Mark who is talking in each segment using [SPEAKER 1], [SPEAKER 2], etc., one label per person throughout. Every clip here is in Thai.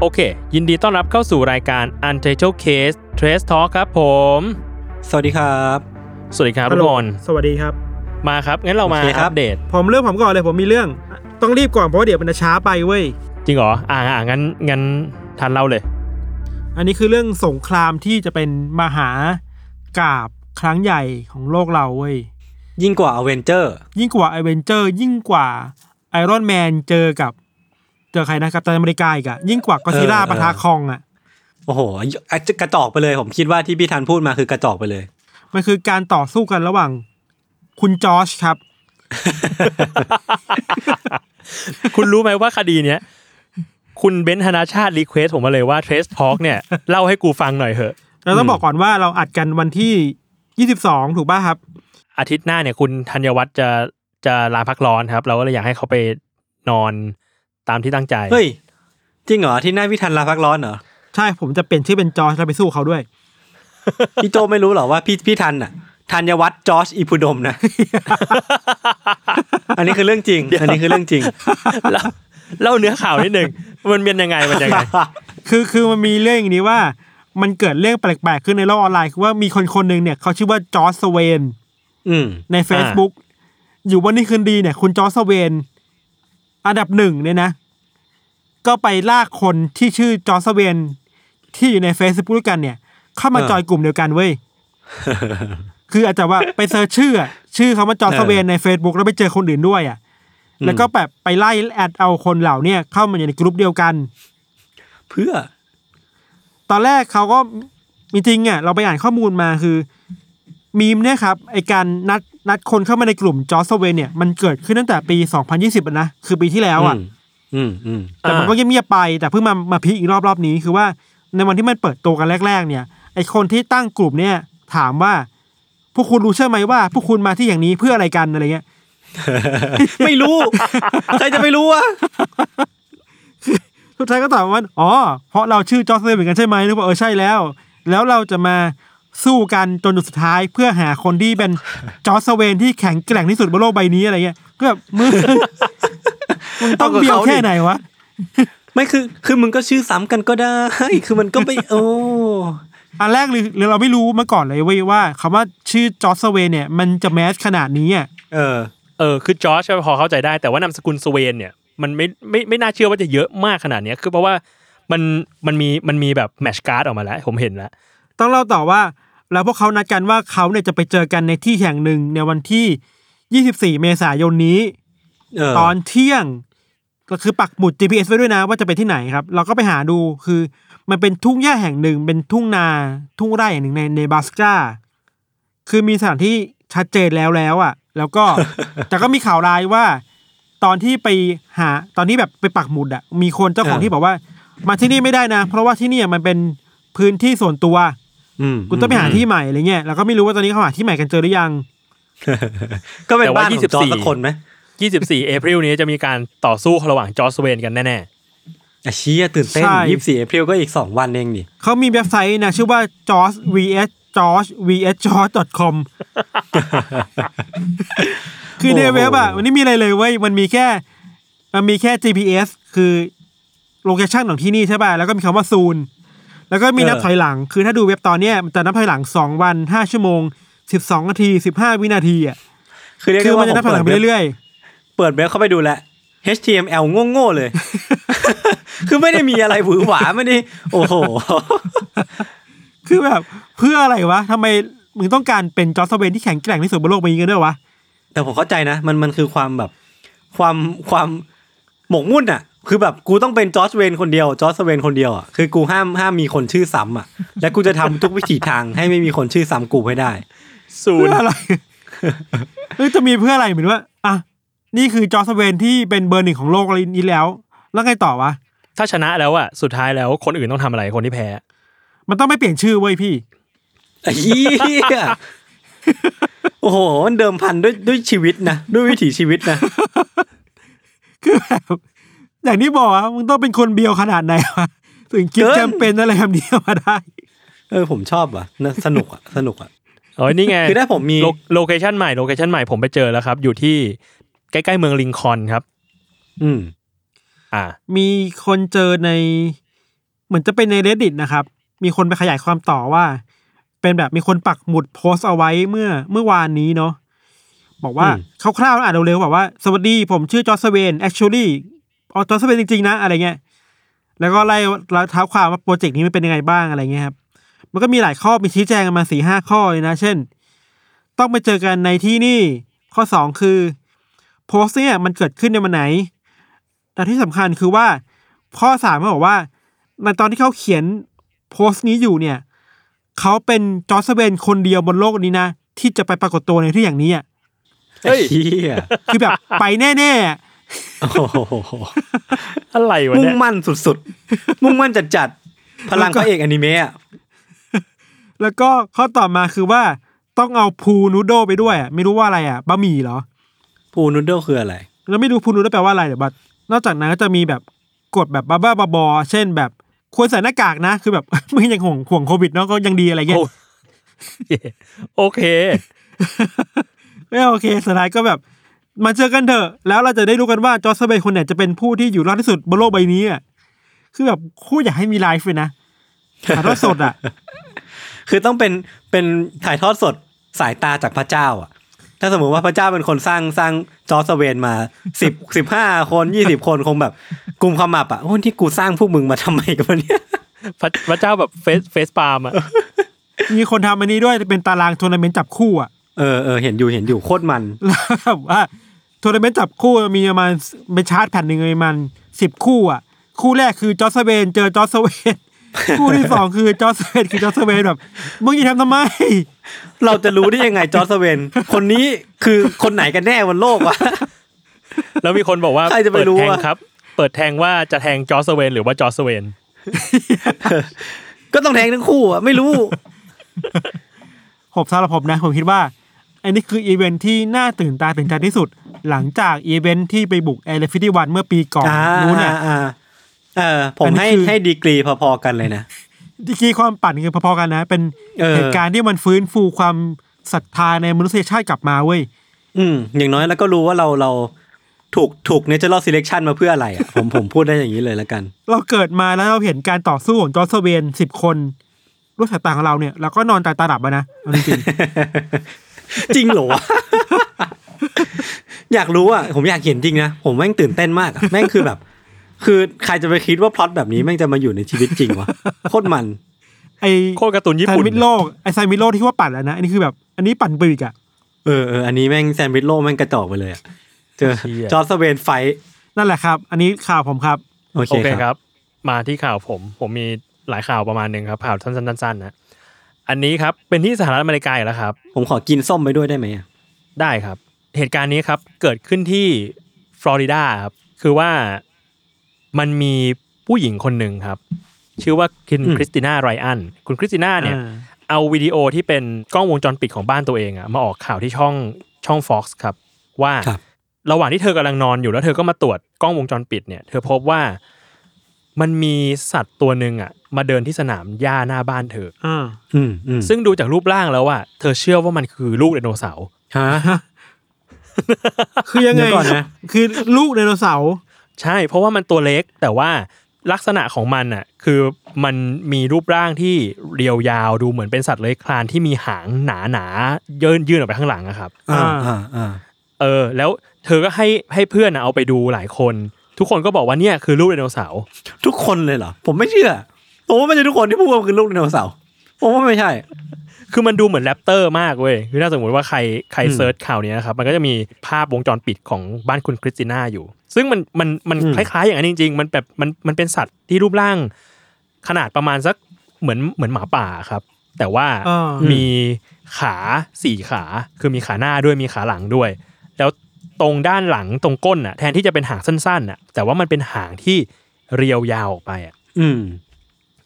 [SPEAKER 1] โอเค ยินดีต้อนรับเข้าสู่รายการ Untitled Case Trace Talk ครับผม
[SPEAKER 2] สวัสดีครับ
[SPEAKER 1] สวัสดีครับ
[SPEAKER 3] ฮั
[SPEAKER 1] ทุ
[SPEAKER 3] ลโหล
[SPEAKER 1] กคน
[SPEAKER 3] สวัสดีครับ
[SPEAKER 1] มาครับ งั้นเรามา
[SPEAKER 2] โอเคครั
[SPEAKER 1] อั
[SPEAKER 2] บ
[SPEAKER 1] ปเดต
[SPEAKER 3] ผมเรื่องผมก่อนเลยผมมีเรื่อง ต้องรีบก่อนเพราะว่าเดี๋ยวมันจะช้าไปเว้ย
[SPEAKER 1] จริงเหรอ อ่าอ่างั้นงั้นทันเล่าเลย
[SPEAKER 3] อันนี้คือเรื่องสงครามที่จะเป็นมหากาบครั้งใหญ่ของโลกเราเว้ย
[SPEAKER 2] ยิ่งกว่าอเวนเจอร์
[SPEAKER 3] ยิ่งกว่าไอเวนเจอร์ ยิ่งกว่าไอรอนแมนเจอกับ เจอใครนะกัปตันอเมริกาอีกอะยิ่งกว่าก็อดซิลล่า
[SPEAKER 2] เออ
[SPEAKER 3] ปะทะคองอะ
[SPEAKER 2] โอ้โหอะกระจอกไปเลย ผมคิดว่าที่พี่ธันพูดมาคือกระจอกไปเลย
[SPEAKER 3] มันคือการต่อสู้กันระหว่าง คุณ Josh ครับ
[SPEAKER 1] คุณรู้ไหมว่าคดีเนี้ยคุณเบนซ์ธนาชาติ request ผมมาเลยว่า Trace Talk เนี่ย เล่าให้กูฟังหน่อยเถอะ
[SPEAKER 3] เราต้องบอกก่อนว่าเราอัดกันวันที่22ถูกป่ะครับ
[SPEAKER 1] อาทิตย์หน้าเนี่ยคุณธัญวัฒน์จะจะลาพักร้อนครับ เราก็เลยอยากให้เขาไปนอน ตามที่ตั้งใจ
[SPEAKER 2] เฮ้ยจริงเหรอที่หน้าพี่ธันลาพักร้อนเหรอ
[SPEAKER 3] ใช่ผมจะเปลี่ยนชื่อเป็นจอชแล้วไปสู้เขาด้วย
[SPEAKER 2] พี่โจไม่รู้เหรอว่าพี่พี่ธันอะธัญวัฒน์จอร์จอิพุดมนะ อันนี้คือเรื่องจริง อันนี้คือเรื่องจริง
[SPEAKER 1] เล่าเล่าเนื้อข่าวนิดนึงมันเป็นยังไงมันยังไง
[SPEAKER 3] คือคือมันมีเรื่องอย่างนี้ว่า มันเกิดเรื่องแปลกๆขึ้นในโลกออนไลน์คือว่ามีคนคนหนึ่งเนี่ยเขาชื่อว่าจอร์จสเวน
[SPEAKER 2] อืม
[SPEAKER 3] ใน Facebook อยู่วันดีคืนดีเนี่ย คุณจอร์จสเวน อันดับหนึ่งเนี่ยนะ ก็ไปลากคนที่ชื่อจอร์จสเวนที่อยู่ใน Facebook ด้วยกันเนี่ย เข้ามา
[SPEAKER 2] เออ
[SPEAKER 3] จอยกลุ่มเดียวกันเว้ยคืออาจจะว่าไป search ชื่ออะชื่อเขามาจอร์จสเวนใน Facebook แล้วไปเจอคนอื่นด้วยอะแล้วก็แบบไปไล่ add เอาคนเหล่าเนี่ยเข้ามาอยู่ในกลุ่มเดียวกัน
[SPEAKER 2] เพื่อ
[SPEAKER 3] ตอนแรกเขาก็จริงๆอะเราไปอ่านข้อมูลมาคือมีมเนี่ยครับไอการนัดนัดคนเข้ามาในกลุ่ม Josh Swain เนี่ยมันเกิดขึ้นตั้งแต่ปี 2020อะนะคือปีที่แล้วอะ
[SPEAKER 2] อืมอืม
[SPEAKER 3] แต่มันก็เงียบๆไป แต่เพิ่งมามา peak อีกรอบรอบนี้คือว่าในวันที่มันเปิดตัวกันแรก ๆ เนี่ยไอคนที่ตั้งกลุ่มเนี่ยถามว่าพวกคุณรู้ใช่ไหมว่า พวกคุณมาที่อย่างนี้เพื่ออะไรกันอะไรเงี้ย
[SPEAKER 2] ไม่รู้ ใครจะไปรู้วะ
[SPEAKER 3] สุดท้ายก็ตอบว่าอ๋อ เพราะเราชื่อ Josh Swain เหมือนกันใช่ไหมนึกว่าเออใช่แล้ว แล้วเราจะมาสู้กันจนจุดสุดท้ายเพื่อหาคนที่เป็น Josh Swain ที่แข็งแกร่งที่สุดบนโลกใบนี้อะไรเงี้ยก็แบบมึง มึงต้อง
[SPEAKER 2] เอากับ
[SPEAKER 3] เบียว
[SPEAKER 2] เขาดิ
[SPEAKER 3] แค่ไหนวะ
[SPEAKER 2] ไม่คือ คือมึงก็ชื่อซ้ำกันก็ได้ คือมันก็ไปโอ้
[SPEAKER 3] อันแรกเลยหรือเราไม่รู้มาก่อนเลยเว้ยว่าคำว่าชื่อ Josh Swain เนี่ย มันจะ mass ขนาดนี้อะ
[SPEAKER 2] เออ
[SPEAKER 1] เออ คือจอร์จพอเข้าใจได้แต่ว่านามสกุลสเวนเนี่ยมันไม่ไม่ไม่น่าเชื่อว่าจะเยอะมากขนาดเนี้ยคือเพราะว่ามันมันมีมันมีแบบแมชการ์ดออกมาแล้ว ผมเห็นแล้ว
[SPEAKER 3] ต้องเล่าต่อว่า แล้วพวกเขานัดกันว่าเขาเนี่ยจะไปเจอกันในที่แห่งหนึ่งในวันที่ 24 เมษายนนี้
[SPEAKER 2] เออ
[SPEAKER 3] ตอนเที่ยง ก็คือปักหมุด GPS ไว้ด้วยนะ ว่าจะไปที่ไหนครับ เราก็ไปหาดูคือ มันเป็นทุ่งหญ้าแห่งหนึ่ง เป็นทุ่งนาทุ่งไร่แห่งหนึ่งในเนบราสกาคือมีสถานที่ชัดเจนแล้วแล้วอะ แล้วก็แต่ก็มีข่าวร้ายว่า ตอนที่ไปหาตอนที่แบบไปปักหมุดอะ มีคนเจ้าของที่บอกว่า มาที่นี่ไม่ได้นะ เพราะว่าที่นี่มันเป็นพื้นที่ส่วนตัว
[SPEAKER 2] อืม
[SPEAKER 3] คุณต้องไปหาที่ใหม่อะไรเงี้ยแล้วก็ไม่รู้ว่าตอนนี้เขาหาที่ใหม่กันเจอหรือยัง
[SPEAKER 2] ก็เป็น
[SPEAKER 1] แต่ว่า
[SPEAKER 2] บ้านของจอร์จ
[SPEAKER 1] 24
[SPEAKER 2] สักคนไหม
[SPEAKER 1] 24เอพริลนี้จะมีการต่อสู้ระหว่างจอร์จสเวนกันแน่
[SPEAKER 2] อะเชี้ตื่นเต้น
[SPEAKER 3] ใช่
[SPEAKER 2] ยี่สิบสี่เอพริลก็อีกสองวันเองดิ
[SPEAKER 3] เขามีเว็บไซต์นะ ชื่อว่า george vs george vs george com คือในเว็บอะมันไม่มีอะไรเลยเว้ยมันมีแค่ มันมีแค่ GPS คือโลเคชันของที่นี่ใช่ป่ะ แล้วก็มีคำว่าซูน แล้วก็มีนับถอยหลัง คือถ้าดูเว็บตอนเนี้ยมันจะนับถอยหลังสองวันห้าชั่วโมงสิบสองนาทีสิบห้าวินาทีอะ
[SPEAKER 2] คือเรียก
[SPEAKER 3] คื
[SPEAKER 2] ได้
[SPEAKER 3] อมัน
[SPEAKER 2] ว่า
[SPEAKER 3] จะนับถอยหลังไปเรื่อย
[SPEAKER 2] ๆ เปิดเว็บเข้าไปดูแลว HTML โง่ๆเลย คือไม่ได้มีอะไรหวือหวาไม่ได้ โอ้โห
[SPEAKER 3] ๆคือแบบเพื่ออะไรวะทำไมมึงต้องการเป็นจอร์จเวนที่แข็งแกร่งที่สุดบนโลกใบนี้กันด้วยวะ
[SPEAKER 2] แต่ผมเข้าใจนะ มันมันคือความแบบความความหมกมุ่นอะ คือแบบกูต้องเป็นจอร์จเวนคนเดียว จอร์จเวนคนเดียวอะ คือกูห้ามห้ามมีคนชื่อซ้ำอะ และกูจะทำทุกวิถีทางให้ไม่มีคนชื่อซ้ำกูให้ได้
[SPEAKER 1] ศู
[SPEAKER 3] เพื่
[SPEAKER 1] น
[SPEAKER 3] อ
[SPEAKER 1] ย์
[SPEAKER 3] อะไรเอ้ยจะมีเพื่ออะไรเหมือนว่า อะ นี่คือจอร์จเวนที่เป็นเบอร์หนึ่งของโลกนี้แล้ว แล้วไงต่อวะ
[SPEAKER 1] ถ้าชนะแล้วอะสุดท้ายแล้วคนอื่นต้องทำอะไรคนที่แพ้
[SPEAKER 3] มันต้องไม่เปลี่ยนชื่อเว้ยพี่
[SPEAKER 2] ไอ้เหี้ยโอ้โหมันเดิมพันด้วยด้วยชีวิตนะด้วยวิถีชีวิตนะ
[SPEAKER 3] คือแบบอย่างที่บอกอะมึงต้องเป็นคนเบียวขนาดไหนวะถึงคิด
[SPEAKER 2] เกิน
[SPEAKER 3] แคมเปญอะไรแบบนี้มาได้
[SPEAKER 2] เออผมชอบว่ะนะสนุกอะสนุกอะ
[SPEAKER 1] เอ้ยนี่ไง
[SPEAKER 2] คือถ้าผมมี
[SPEAKER 1] โล location ใหม่ location ใหม่ผมไปเจอแล้วครับ อยู่ที่ ใกล้ๆเมืองลิงคอล์นครับ
[SPEAKER 2] อืม
[SPEAKER 1] อ่า
[SPEAKER 3] มีคนเจอใน เหมือนจะเป็นใน reddit นะครับ มีคนไปขยายความต่อว่า เป็นแบบมีคนปักหมุดโพสต์เอาไว้เมื่อเมื่อวานนี้เนาะบอกว่า
[SPEAKER 2] อืม
[SPEAKER 3] คร่าวๆอ่านเร็วๆบอกว่า สวัสดีผมชื่อจอร์จเวน actually อ๋อจอร์จเวนจริงๆนะ อะไรเงี้ยแล้วก็ไล่เท้าความว่าโปรเจกต์นี้มันเป็นยังไงบ้างอะไรเงี้ยครับมันก็มีหลายข้อมีชี้แจงกันมาสี่ห้าข้อเลยนะ เช่น ต้องไปเจอกันในที่นี่ ข้อสองคือ โพสต์เนี่ยมันเกิดขึ้นในวันไหน แต่ที่สำคัญคือว่าข้อสามเขาบอกว่าในตอนที่เขาเขียนโพสต์นี้อยู่เนี่ยเขาเป็นจอร์จเวนคนเดียวบนโลกนี้นะที่จะไปปรากฏตัวในที่อย่างนี้อะ
[SPEAKER 1] เฮ้ย
[SPEAKER 2] ไอ้เหี้ย
[SPEAKER 3] คือแบบไปแน่ๆอะ
[SPEAKER 2] โอ้โห
[SPEAKER 1] อะไรวะ
[SPEAKER 2] มุ่ง
[SPEAKER 1] เนี่ย
[SPEAKER 2] มั่นสุดๆ มุ่งมั่นจัดจัดๆพลังพระเอกอนิเมะอะ
[SPEAKER 3] แล้วก็ข้อต่อมาคือว่าต้องเอาพูนูโดไปด้วยอะไม่รู้ว่าอะไรอะบะหมี่เหรอ
[SPEAKER 2] พูนูดเดิลคืออะไร
[SPEAKER 3] แล้วไม่รู้พูนูโดแปลว่าอะไรเดี๋ยวบัดนอกจากนั้นก็จะมีแบบกฎแบบบ้าๆบอๆเช่นแบบควรใส่หน้ากากนะ คือแบบไม่ยังห่วงห่วงโควิดเนาะก็ยังดีอะไรเงี้ย
[SPEAKER 1] โอ้โอเค
[SPEAKER 3] ไม่โอเคสุดท้ายก็แบบมาเจอกันเถอะ แล้วเราจะได้รู้กันว่าจอร์จเบย์คนไหนจะเป็นผู้ที่อยู่รอดที่สุดบนโลกใบนี้อะคือแบบโคู่อยากให้มีไลฟ์เลยนะถ่ายทอดสดอะ
[SPEAKER 2] คือต้องเป็นเป็นถ่ายทอดสดสายตาจากพระเจ้า อะ ถ้าสมมติว่าพระเจ้าเป็นคนสร้างสร้าง Josh Swain มาสิบสิบห้าคนยี่สิบคนคงแบบกลุ่มขมับอะโอ้ที่กูสร้างพวกมึงมาทำไมกันวะเนี่ย
[SPEAKER 1] พระพระเจ้าแบบ face facepalm อะ
[SPEAKER 3] มีคนทำอันนี้ด้วยเป็นตารางทัวร์นาเมนต์จับคู่อะ
[SPEAKER 2] เออเออเห็นอยู่เห็นอยู่โคตรมัน
[SPEAKER 3] แล้วแบบว่าทัวร์นาเมนต์จับคู่มีประมาณเป็นชาร์ตแผ่นหนึ่งประมาณสิบคู่อะ คู่แรกคือจอร์จเวนเจอจอร์จเวน คู่ที่สองคือจอร์จเวนคือจอร์จเวนแบบมึงจะทำทำไม
[SPEAKER 2] เราจะรู้ได้ยังไง Josh Swain คนนี้คือคนไหนกันแน่บนโลกวะ
[SPEAKER 1] แล้วมีคนบอกว่า
[SPEAKER 2] ใครจะไป
[SPEAKER 1] เปิด
[SPEAKER 2] รู้
[SPEAKER 1] แทง
[SPEAKER 2] อะ
[SPEAKER 1] ครับ เปิดแทงว่าจะแทง Josh Swain หรือว่า Josh Swain
[SPEAKER 2] ก็ต้องแทงทั้งคู่อะไม่รู้
[SPEAKER 3] ผมสำหรับผมนะ ผมคิดว่า อันนี้คืออีเวนท์ที่น่าตื่นตาตื่นใจที่สุด หลังจากอีเวนท์ที่ไปบุก Area Fifty-One เมื่อปีก่อน
[SPEAKER 2] อ่า
[SPEAKER 3] นู้นน่ะ
[SPEAKER 2] อ่า เออผม
[SPEAKER 3] อันนี้
[SPEAKER 2] ให้
[SPEAKER 3] คือ
[SPEAKER 2] ให้ดีกรีพอๆกันเลยนะ
[SPEAKER 3] ที่คีความปั่นคือพอๆกันนะ เป็น
[SPEAKER 2] เออ
[SPEAKER 3] เหตุการณ์ที่มันฟื้นฟูความศรัทธาในมนุษยชาติกลับมาเว้ย
[SPEAKER 2] อืมอย่างน้อยแล้วก็รู้ว่าเราเราถูกถูก natural selection มาเพื่ออะไรอะผมผมพูดได้อย่างนี้เลยแล้วกัน
[SPEAKER 3] เราเกิดมาแล้วเราเห็นการต่อสู้ของจอร์จเวนสิบคนด้วยสายตาของเราเนี่ยเราก็นอนตายตาดับอะนะเอาจริง
[SPEAKER 2] จริงเหรอวะอยากรู้อะผมอยากเห็นจริงนะ ผมแม่งตื่นเต้นมากอะแม่งคือแบบ คือใครจะไปคิดว่าพล็อตแบบนี้แม่งจะมาอยู่ในชีวิตจริงวะโคตรมัน
[SPEAKER 3] ๆไอ
[SPEAKER 1] โคตรการ์ตูนญี่
[SPEAKER 3] แซน
[SPEAKER 1] ปุ่น
[SPEAKER 3] ด์วิชโลกไอแซนด์วิชโลกที่ว่าปั่นแล้วนะอันนี้คือแบบอันนี้ปั่นไปอีกอะ
[SPEAKER 2] เออเอออันนี้แม่งแซนด์วิชโลแม่งกระจอกไปเลยอะเจอ
[SPEAKER 1] เชี่ย
[SPEAKER 2] จอร์สเวน fight
[SPEAKER 3] นั่นแหละครับ อันนี้ข่าวผมครับ
[SPEAKER 2] โอเค
[SPEAKER 1] โอเค
[SPEAKER 2] ค
[SPEAKER 1] ครับรับ มาที่ข่าวผม ผมมีหลายข่าวประมาณหนึ่งครับข่าวสั้นๆๆนะอันนี้ครับเป็นที่สหรัฐอเมริกาอีกแล้วครับ
[SPEAKER 2] ผมขอกินส้มไปด้วยได้ไหมอะ
[SPEAKER 1] ได้ครับ เหตุการณ์นี้ครับเกิดขึ้นที่ฟลอริดาครับคือว่า มันมีผู้หญิงคนหนึ่งครับ ชื่อว่าคุณคริสติน่าไรอันคุณคริสติน่าเนี่ย
[SPEAKER 3] อ่า
[SPEAKER 1] เอาวิดีโอที่เป็นกล้องวงจรปิดของบ้านตัวเองอะมาออกข่าวที่ช่องช่อง Fox ครับ ว่า
[SPEAKER 2] ครับ
[SPEAKER 1] ระหว่างที่เธอกำลังนอนอยู่แล้วเธอก็มาตรวจกล้องวงจรปิดเนี่ย เธอพบว่ามันมีสัตว์ตัวหนึ่งอะ มาเดินที่สนามหญ้าหน้าบ้านเธอ
[SPEAKER 3] อ่า
[SPEAKER 2] อืมอืม
[SPEAKER 1] ซึ่งดูจากรูปร่างแล้วอะเธอเชื่อว่ามันคือลูกไดโนเสาร์
[SPEAKER 2] ฮะ
[SPEAKER 3] คือยังไง
[SPEAKER 2] เดี๋ยวก่อนนะ
[SPEAKER 3] คือลูกไดโนเสาร์
[SPEAKER 1] ใช่เพราะว่ามันตัวเล็กแต่ว่าลักษณะของมันอะคือมันมีรูปร่างที่เรียวยาวดูเหมือนเป็นสัตว์เลื้อยคลานที่มีหางหนาหนาๆยื่นยื่นออกไปข้างหลังอะครับ
[SPEAKER 2] อ่าอ่าอ่า
[SPEAKER 1] เออ แล้วเธอก็ให้ให้เพื่อนอะเอาไปดูหลายคน ทุกคนก็บอกว่าเนี่ยคือลูกไดโนเสาร์
[SPEAKER 2] ทุกคนเลยเหรอผมไม่เชื่อผมว่าไม่ใช่ทุกคนที่พูดว่ามันคือลูกไดโนเสาร์ผมว่าไม่ใช่
[SPEAKER 1] คือมันดูเหมือน raptor มากเว้ยคือถ้าสมมติว่าใครใคร
[SPEAKER 2] อืม
[SPEAKER 1] search ข่าวเนี้ยนะครับ มันก็จะมีภาพวงจรปิดของบ้านคุณคริสติน่าอยู่ ซึ่งมันมันมัน
[SPEAKER 2] อืม
[SPEAKER 1] คล้ายๆอย่างนั้นจริง ๆ มันแบบมันมันเป็นสัตว์ที่รูปร่าง ขนาดประมาณสักเหมือนเหมือนหมาป่าครับ แต่ว่า
[SPEAKER 3] อ่า
[SPEAKER 1] มีขาสี่ขา คือมีขาหน้าด้วยมีขาหลังด้วย แล้วตรงด้านหลังตรงก้นอะ แทนที่จะเป็นหางสั้นๆอะ แต่ว่ามันเป็นหางที่เรียวยาวออกไปอะ
[SPEAKER 2] อืม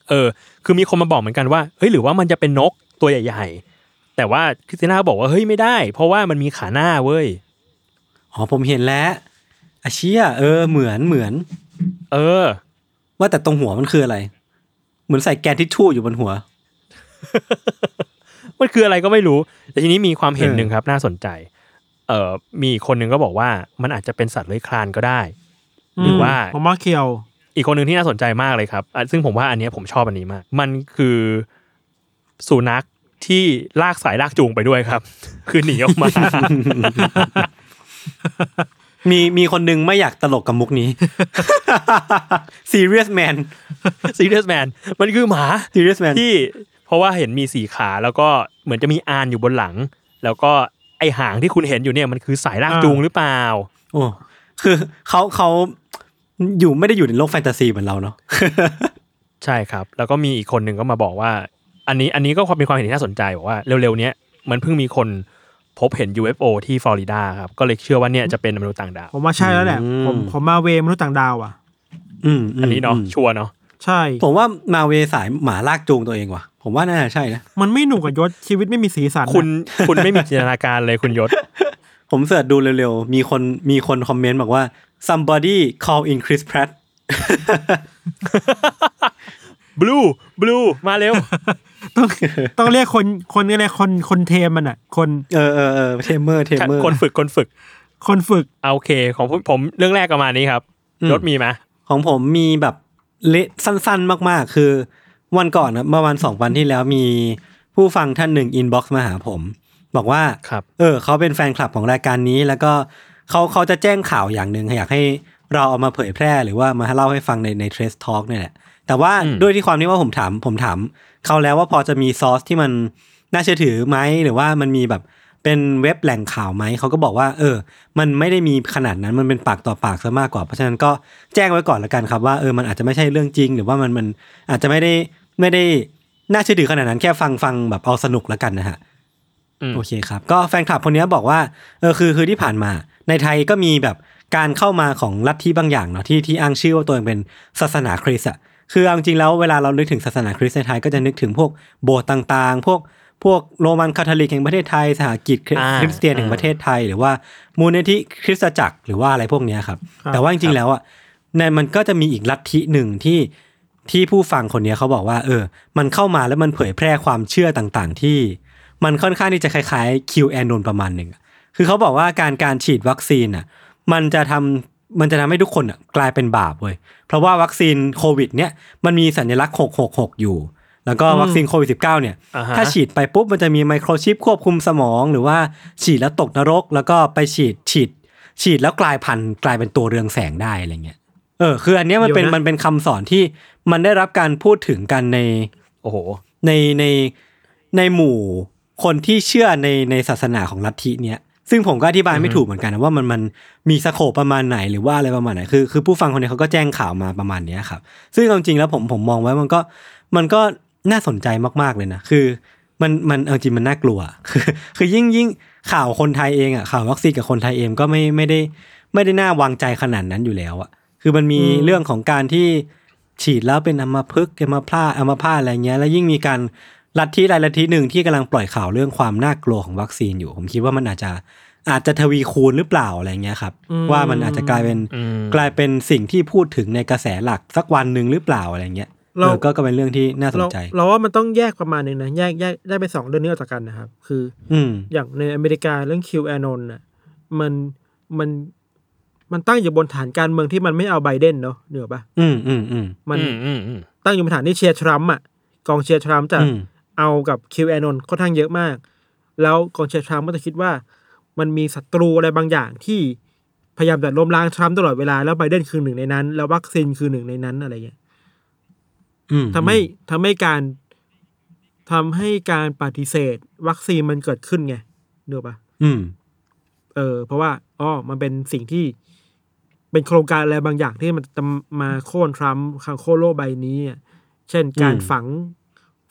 [SPEAKER 1] เออ คือมีคนมาบอกเหมือนกันว่าเฮ้ยหรือว่ามันจะเป็นนก ตัวใหญ่ๆ แต่ว่าคริสติน่าก็บอกว่าเฮ้ยไม่ได้ เพราะว่ามันมีขาหน้าเว้ย
[SPEAKER 2] อ๋อผมเห็นแล้วอาเชียเออเหมือนเหมือน
[SPEAKER 1] เออ
[SPEAKER 2] ว่าแต่ตรงหัวมันคืออะไร เหมือนใส่แกนทิชชู่อยู่บนหัว
[SPEAKER 1] มันคืออะไรก็ไม่รู้ แต่ทีนี้มีความเห็น
[SPEAKER 2] เออ
[SPEAKER 1] หนึ่งครับ น่าสนใจ เออมีอีกคนหนึ่งก็บอกว่ามันอาจจะเป็นสัตว์เลื้อยคลานก็ได้ หรือว่า
[SPEAKER 3] ผมว่าเคียว
[SPEAKER 1] อีกคนหนึ่งที่น่าสนใจมากเลยครับอะซึ่งผมว่าอันเนี้ยผมชอบอันนี้มาก มันคือ สุนัขที่ลากสายลากจูงไปด้วยครับ คือหนีออกมา
[SPEAKER 2] มีมีคนหนึงไม่อยากตลกกับมุกนี้ serious man
[SPEAKER 1] serious man มันคือหมา
[SPEAKER 2] serious man
[SPEAKER 1] ที่เพราะว่าเห็นมีสี่ขาแล้วก็เหมือนจะมีอานอยู่บนหลัง แล้วก็ไอหางที่คุณเห็นอยู่เนี่ยมันคือสายลาก
[SPEAKER 3] อ่า
[SPEAKER 1] จูงหรือเปล่า
[SPEAKER 2] โอ้คือเขาเขาอยู่ไม่ได้อยู่ในโลกแฟนตาซีเหมือนเราเนาะ
[SPEAKER 1] ใช่ครับ แล้วก็มีอีกคนหนึ่งก็มาบอกว่า อันนี้อันนี้ก็เป็นความเห็นที่น่าสนใจบอกว่าเร็วๆเนี้ยมันเพิ่งมีคนพบเห็น UFO ที่ฟลอริดาครับ ก็เลยเชื่อว่าเนี่ยจะเป็นมนุษย์ต่างดาว
[SPEAKER 3] ผมว่าใช่แล้วแหละ
[SPEAKER 2] อืม
[SPEAKER 3] ผมผมมาเวมนุษย์ต่างดาวอะ
[SPEAKER 2] อืมม
[SPEAKER 1] อันนี้เนาะ
[SPEAKER 2] ม
[SPEAKER 1] ชัวร์เนาะ
[SPEAKER 3] ใช่
[SPEAKER 2] ผมว่ามาเวสายหมาลากจูงตัวเองว่ะ ผมว่าน่าจะใช่นะ
[SPEAKER 3] มันไม่หนุกกับยศชีวิตไม่มีสีสันอะ
[SPEAKER 1] คุณคุณไม่มีจินตนาการเลยคุณยศ
[SPEAKER 2] ผมเสิร์ชดูเร็วๆ มีคนมีคนคอมเมนต์บอกว่า somebody call in Chris Pratt
[SPEAKER 1] blue blue มาเร็ว
[SPEAKER 3] ต้องต้องเรียกคนคนอะไรคนคน tame มันอะ คน
[SPEAKER 2] เออเออเออ tamer tamer
[SPEAKER 1] คนฝึกคนฝึก
[SPEAKER 3] คนฝึก
[SPEAKER 1] เอาโอเค ของผมผมเรื่องแรกประมาณนี้ครับ
[SPEAKER 2] อืม
[SPEAKER 1] ยศมีไหม
[SPEAKER 2] ของผมมีแบบเละสั้น ๆ มาก ๆ คือ วันก่อนนะเมื่อวันสองวันที่แล้วมีผู้ฟังท่านหนึ่ง inbox มาหาผม บอกว่า
[SPEAKER 1] ครับ
[SPEAKER 2] เออ เขาเป็นแฟนคลับของรายการนี้ แล้วก็เขาเขาจะแจ้งข่าวอย่างหนึ่งอยากให้เราเอามาเผยแพร่หรือว่ามาเล่าให้ฟังในในเทรสทอ l k เนี่ยแหละแต่ว่า
[SPEAKER 1] อืม
[SPEAKER 2] ด้วยที่ความที่ว่าผมถามผมถาม เขาแล้วว่าพอจะมีซอสที่มันน่าเชื่อถือไหมหรือว่ามันมีแบบเป็นเว็บแหล่งข่าวไหมเขาก็บอกว่า เออ มันไม่ได้มีขนาดนั้นมันเป็นปากต่อปากซะมากกว่าเพราะฉะนั้นก็แจ้งไว้ก่อนละกันครับว่าเออมันอาจจะไม่ใช่เรื่องจริง หรือว่ามันมันอาจจะไม่ได้ไม่ได้น่าเชื่อถือขนาดนั้นแค่ฟังฟังแบบเอาสนุกละกันนะฮะ
[SPEAKER 1] อืม
[SPEAKER 2] โอเคครับ ก็แฟนคลับคนนี้บอกว่าเออคือคือที่ผ่านมา ในไทยก็มีแบบการเข้ามาของลัทธิบางอย่างเนาะที่ที่อ้างชื่อว่าตัวเองเป็นศาสนาคริสต์อะ คือเอาจริงๆแล้วเวลาเรานึกถึงศาสนาคริสต์ในไทยก็จะนึกถึงพวกโบสถ์ต่างๆ พวกพวกโรมันคาทอลิกแห่งประเทศไทย สหกิจคริ
[SPEAKER 1] อ่า
[SPEAKER 2] คริสเตียนแห่งประเทศไทย หรือว่ามูลนิธิคริสตจักรหรือว่าอะไรพวกเนี้ยครับ
[SPEAKER 3] ครับ
[SPEAKER 2] แต่ว่าจริงๆแล้วอะในมันก็จะมีอีกลัทธิหนึ่งที่ที่ผู้ฟังคนเนี้ยเขาบอกว่า เออ มันเข้ามาแล้วมันเผยแพร่ความเชื่อต่างๆ ที่ มันค่อนข้างที่จะคล้ายๆ Q แอนนประมาณหนึ่งอะคือเขาบอกว่าการการฉีดวัคซีนอะ มันจะทำ มันจะทำให้ทุกคนอะกลายเป็นบาปเว้ยเพราะว่าวัคซีนโควิด เนี่ยมันมีสัญลักษณ์666อยู่ แล้วก็วัคซีนโควิด -19 เนี่ย
[SPEAKER 1] อ่าฮะ
[SPEAKER 2] ถ้าฉีดไปปุ๊บมันจะมีไมโครชิปควบคุมสมอง หรือว่าฉีดแล้วตกนรก แล้วก็ไปฉีดฉีด ฉีดแล้วกลายพันธุ์กลายเป็นตัวเรืองแสงได้อะไรเงี้ยเออคืออันเนี้ยมันเป็น
[SPEAKER 3] เดี๋ยวนะ
[SPEAKER 2] มันเป็นคำสอนที่มันได้รับการพูดถึงกันใน
[SPEAKER 1] โอ้โห
[SPEAKER 2] ในในในหมู่คนที่เชื่อในในศาสนาของลัทธิเนี้ย ซึ่งผมก็อธิบายไม่ถูกเหมือนกันนะว่ามันมันมีสโคปประมาณไหนหรือว่าอะไรประมาณไหนคือคือผู้ฟังคนนี้เขาก็แจ้งข่าวมาประมาณเนี้ยครับ ซึ่งเอาจริงแล้วผมผมมองไว้มันก็มันก็น่าสนใจมากๆเลยนะคือ มันมันเอาจริงมันน่ากลัว คือ คือยิ่งยิ่งข่าวคนไทยเองอะข่าววัคซีนกับคนไทยเองก็ไม่ไม่ได้ไม่ได้น่าวางใจขนาดนั้นอยู่แล้วอะคือมันมีเรื่องของการที่ฉีดแล้วเป็นอัมพฤกษ์อัมพาตอัมพาตอะไรเงี้ย แล้วยิ่งมีการ ลัทธิใดลัทธิหนึ่งที่กำลังปล่อยข่าวเรื่องความน่ากลัวของวัคซีนอยู่ ผมคิดว่ามันอาจจะอาจจะทวีคูณหรือเปล่าอะไรเงี้ยครับ
[SPEAKER 3] อืม
[SPEAKER 2] ว่ามันอาจจะกลายเป็น
[SPEAKER 1] อืม
[SPEAKER 2] กลายเป็นสิ่งที่พูดถึงในกระแสหลักสักวันหนึ่งหรือเปล่าอะไรเงี้ย
[SPEAKER 3] เรา
[SPEAKER 2] เออก็ก็เป็นเรื่องที่น่าสน
[SPEAKER 3] เรา
[SPEAKER 2] ใจ
[SPEAKER 3] เราว่ามันต้องแยกประมาณหนึ่งนะแยกแยกได้ไปสองเรื่องนี้ออกจากกันนะครับ คือ
[SPEAKER 2] อืม
[SPEAKER 3] อย่างในอเมริกาเรื่อง QAnon น่ะมันมันมันตั้งอยู่บนฐานการเมืองที่มันไม่เอาไบเดนเนาะเหนือปะ
[SPEAKER 2] อืมอืมอืม
[SPEAKER 3] มัน
[SPEAKER 1] อืมอืมอืม
[SPEAKER 3] ตั้งอยู่บนฐานที่เชียร์ทรัมป์อะกองเชียร์ทรัมป์จะ
[SPEAKER 2] อืม
[SPEAKER 3] เอากับ QAnon ค่อนข้างเยอะมาก แล้วกองเชียร์ทรัมป์ก็จะคิดว่า มันมีศัตรูอะไรบางอย่างที่พยายามจะล้มล้างทรัมป์ตลอดเวลาแล้วไบเดนคือหนึ่งในนั้น แล้ววัคซีนคือหนึ่งในนั้นอะไรเงี้ย
[SPEAKER 2] อืม
[SPEAKER 3] ทำให้ทำให้การทำให้การปฏิเสธ วัคซีนมันเกิดขึ้นไงเนกอะปะ
[SPEAKER 2] อืม
[SPEAKER 3] เออ เพราะว่าอ๋อมันเป็นสิ่งที่เป็นโครงการอะไรบางอย่างที่มันจะมาโค่นทรัมป์โค่นโลกใบนี้อะเช่นการ
[SPEAKER 2] อืม
[SPEAKER 3] ฝัง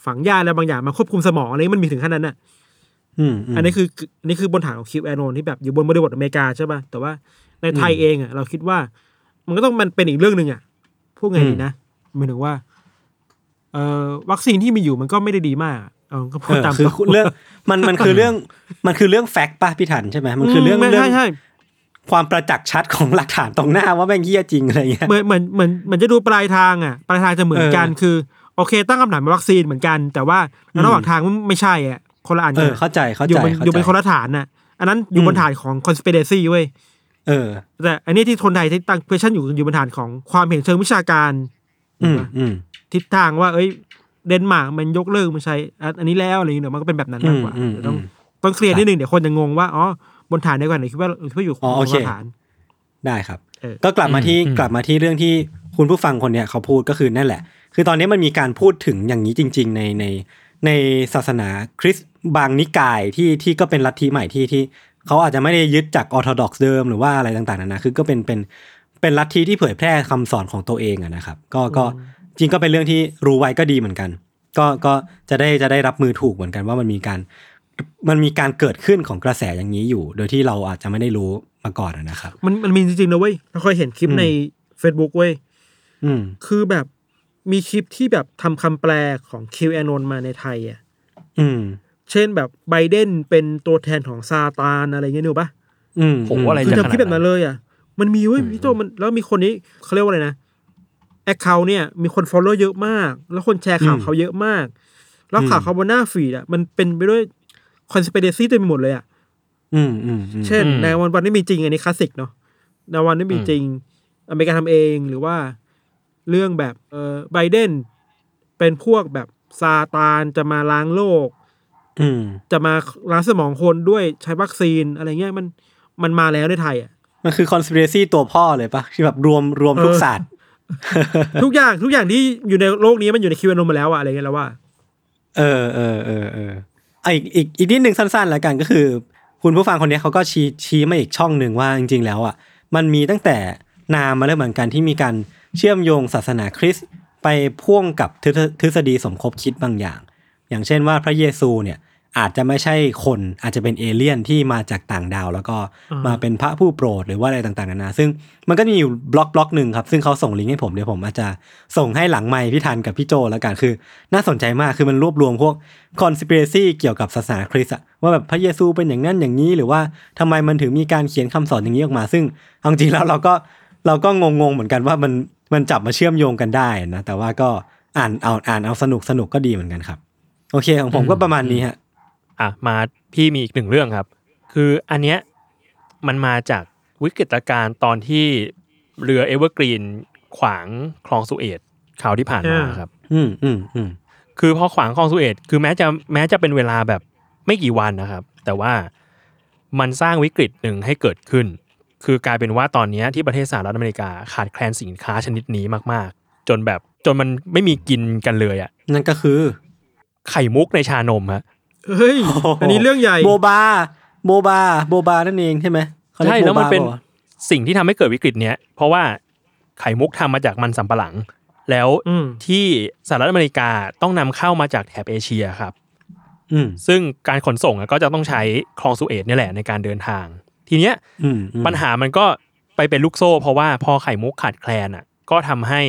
[SPEAKER 3] ฝังยาอะไรบางอย่างมาควบคุมสมองอะไรมันมีถึงขนาดนั้นน่ะ
[SPEAKER 2] อืมม
[SPEAKER 3] อันนี้คืออันนี้คือบนฐานของคิวแอนนที่แบบอยู่บนบริบทอเมริกาใช่ป่ะแต่ว่าในไทย
[SPEAKER 2] อืม
[SPEAKER 3] เองอะเราคิดว่า มันก็ต้องมันเป็นอีกเรื่องหนึ่งอะพูดไงดีนะหมายถึงว่า เอ่อวัคซีนที่มีอยู่มันก็ไม่ได้ดีมากอะเออก็พู
[SPEAKER 2] เอ
[SPEAKER 3] ด
[SPEAKER 2] อ
[SPEAKER 3] ตาม
[SPEAKER 2] คือ
[SPEAKER 3] ตรง
[SPEAKER 2] เรื่องมันมันคือเรื่องมันคือเรื่องแฟกต์ป่ะพี่ทันใช่ไหมมันคือเรื่อง
[SPEAKER 3] ม
[SPEAKER 2] เรื่อง
[SPEAKER 3] ใช่ใช่
[SPEAKER 2] ความประจักษ์ชัดของหลักฐานตรงหน้าว่าแม่งเหี้ยจริงอะไรเงี้ย
[SPEAKER 3] เหมือนเหมือนเหมือนเหมือนจะดูปลายทางอะปลายทางจะเหมือนกัน
[SPEAKER 2] เออ
[SPEAKER 3] คือ โอเค ตั้งคำถามเป็นวัคซีนเหมือนกัน แต่ว่า
[SPEAKER 2] อืม
[SPEAKER 3] ระหว่างทางมันไม่ใช่อะคนละอัน
[SPEAKER 2] เอ
[SPEAKER 3] กั
[SPEAKER 2] อนเข้าใจเข้า
[SPEAKER 3] อยู่
[SPEAKER 2] ใจ
[SPEAKER 3] บน
[SPEAKER 2] เข้า
[SPEAKER 3] อยู่
[SPEAKER 2] ใจ
[SPEAKER 3] บนคนละฐานน่ะ อันนั้นอยู่บน
[SPEAKER 2] อืม
[SPEAKER 3] ฐานของ conspiracy เว้ย
[SPEAKER 2] เออ
[SPEAKER 3] แต่อันนี้ที่คนไทยที่ตั้ง question อยู่อยู่บนฐานของความเห็นเชิงวิชาการ
[SPEAKER 2] อืมอืม
[SPEAKER 3] ทิศทางว่า เอ้ยเดนมาร์กมันยกเลิกมันใช้อันอันนี้แล้วอะไรอย่างเงี้ยเดี๋ยวมันก็เป็นแบบนั้นมากกว่า
[SPEAKER 2] อืมอืม
[SPEAKER 3] เดี๋ยวต้อง
[SPEAKER 2] อืม
[SPEAKER 3] ต้องเคลียร์นิดนึงเดี๋ยวคนจะงงว่าอ๋อบนฐานเดียวกันหรือคิดว่าคิดว่าอยู่
[SPEAKER 2] อ๋อโอเค
[SPEAKER 3] คนละฐาน
[SPEAKER 2] ได้ครับ
[SPEAKER 3] เออ
[SPEAKER 2] ก็กลับมาที่
[SPEAKER 1] อืม
[SPEAKER 2] กลับมาที่เรื่องที่คุณผู้ฟังคนเนี้ยเขาพูดก็คือนั่นแหละ คือตอนนี้มันมีการพูดถึงอย่างนี้จริง ๆ ในในในศาสนาคริสต์บางนิกายที่ที่ก็เป็นลัทธิใหม่ที่ที่เขาอาจจะไม่ได้ยึดจากออร์โธดอกซ์เดิมหรือว่าอะไรต่างๆนานาคือก็เป็นเป็นเป็นลัทธิที่เผยแพร่คำสอนของตัวเองอะนะครับ ก็ก็จริงก็เป็นเรื่องที่รู้ไว้ก็ดีเหมือนกัน ก็ก็จะได้จะได้รับมือถูกเหมือนกันว่ามันมีการมันมีการเกิดขึ้นของกระแสอย่างนี้อยู่ โดยที่เราอาจจะไม่ได้รู้มาก่อนอะนะครับ
[SPEAKER 3] มันมันมีจริงๆนะเว้ยเราเคยเห็นคลิป
[SPEAKER 2] อืม
[SPEAKER 3] ใน Facebook เว้ย
[SPEAKER 2] อืม
[SPEAKER 3] คือแบบ มีคลิปที่แบบทำคำแปลของคิวแอนนมาในไทยอะ
[SPEAKER 2] อืม
[SPEAKER 3] เช่นแบบไบเดนเป็นตัวแทนของซาตานอะไรเงี้ยนึกปะ
[SPEAKER 2] อืม
[SPEAKER 1] โหอะไร
[SPEAKER 3] คือ
[SPEAKER 1] จะข
[SPEAKER 3] ทำค
[SPEAKER 1] นา
[SPEAKER 3] ลิ
[SPEAKER 1] ด
[SPEAKER 3] ปแบบ
[SPEAKER 1] นั้
[SPEAKER 3] นั้นนเลยอะ มันมีเว้ยพี่โจมันแล้วมีคนนี้เขาเรียกว่าอะไรนะแอคเคาท์เนี่ยมีคนฟอลโล่เยอะมาก แล้วคนแชร์ข่าวเขาเยอะมาก แล้วข่าวเขาบนหน้าฟีดอะมันเป็นไปด้วยคอน spiracy เต็มไปหมดเลยอะ
[SPEAKER 2] อืมอืมอืม
[SPEAKER 3] เช่นในวันวันไม่มีจริงอันนี้คลาสสิกเนาะในวันไม่มีจริงอเมริกาทำเองหรือว่า เรื่องแบบเออไบเดนเป็นพวกแบบซาตานจะมาล้างโลก
[SPEAKER 2] อืม
[SPEAKER 3] จะมาล้างสมองคนด้วยใช้วัคซีนอะไรเงี้ยมันมันมาแล้วในไทยอะ
[SPEAKER 2] มันคือ conspiracy ตัวพ่อเลยปะที่แบบรวมรวมทุก
[SPEAKER 3] เออ
[SPEAKER 2] ศาสตร์
[SPEAKER 3] ทุกอย่างทุกอย่างที่อยู่ในโลกนี้มันอยู่ในคิวแอนนมาแล้วอะอะไรเงี้ยแล้วว่า
[SPEAKER 2] เออเออเออเอออะอีกอีกอีกนิดหนึ่งสั้นๆแล้วกันก็คือ คุณผู้ฟังคนนี้เขาก็ชี้ชี้มาอีกช่องหนึ่งว่าจริง ๆ แล้วอะมันมีตั้งแต่นามมาแล้วเหมือนกันที่มีการ เชื่อมโยงศาสนาคริสต์ไปพ่วงกับทฤษทฤษฎีสมคบคิดบางอย่าง อย่างเช่นว่าพระเยซูเนี่ยอาจจะไม่ใช่คนอาจจะเป็นเอเลี่ยนที่มาจากต่างดาว แล้วก็
[SPEAKER 3] อ่าม
[SPEAKER 2] มาเป็นพระผู้โปรดหรือว่าอะไรต่างๆนานาซึ่งมันก็มีอยู่บล็อกบล็อกหนึ่งครับ ซึ่งเขาส่งลิงก์ให้ผมเดี๋ยวผมอาจจะส่งให้หลังไมค์พี่ทันกับพี่โจแล้วกันคือ น่าสนใจมากคือมันรวบรวมพวก conspiracy เกี่ยวกับศาสนาคริสต์อะว่าแบบพระเยซูเป็นอย่างนั้นอย่างนี้ หรือว่าทำไมมันถึงมีการเขียนคำสอนอย่างนี้ออกมา ซึ่งเอาจริงๆแล้วเราก็เราก็งงๆเหมือนกันว่ามัน มันจับมาเชื่อมโยงกันได้นะ แต่ว่าก็อ่านเอาอ่านเอาสนุกสนุกก็ดีเหมือนกันครับ โอเคของผมก็ประมาณนี้ฮะ
[SPEAKER 1] อะมาพี่มีอีกหนึ่งเรื่องครับ คืออันเนี้ยมันมาจากวิกฤตการณ์ตอนที่เรือเอเวอร์กรีนขวางคลองสุเอตข่าวที่ผ่านมา
[SPEAKER 3] อ่า
[SPEAKER 1] ครับ
[SPEAKER 2] อืมอืมอืม
[SPEAKER 1] คือพอขวางคลองสุเอตคือแม้จะแม้จะเป็นเวลาแบบไม่กี่วันนะครับ แต่ว่ามันสร้างวิกฤตหนึ่งให้เกิดขึ้น คือกลายเป็นว่าตอนเนี้ยที่ประเทศสหรัฐอเมริกาขาดแคลนสินค้าชนิดนี้มากๆ จนแบบจนมันไม่มีกินกันเลยอะ
[SPEAKER 2] นั่นก็คือ
[SPEAKER 1] ไข่มุกในชานมฮะ
[SPEAKER 3] เฮ้ยอันนี้เรื่องใหญ่
[SPEAKER 2] โบบาโบบาโบบานั่นเองใช่ไหมเขาเรียก
[SPEAKER 1] ใช่แล้วมัน
[SPEAKER 2] โบบา
[SPEAKER 1] เป็น
[SPEAKER 2] ปะวะ
[SPEAKER 1] สิ่งที่ทำให้เกิดวิกฤตเนี้ยเพราะว่าไข่มุกทำมาจากมันสำปะหลัง แล้ว
[SPEAKER 3] อืม
[SPEAKER 1] ที่สหรัฐอเมริกาต้องนำเข้ามาจากแถบเอเชียครับ
[SPEAKER 2] อืม
[SPEAKER 1] ซึ่งการขนส่งอะก็จะต้องใช้คลองสุเอตเนี่ยแหละในการเดินทาง ทีเนี้ย
[SPEAKER 2] อืมอืม
[SPEAKER 1] ปัญหามันก็ไปเป็นลูกโซ่ เพราะว่าพอไข่มุกขาดแคลนอะ ก็ทำให้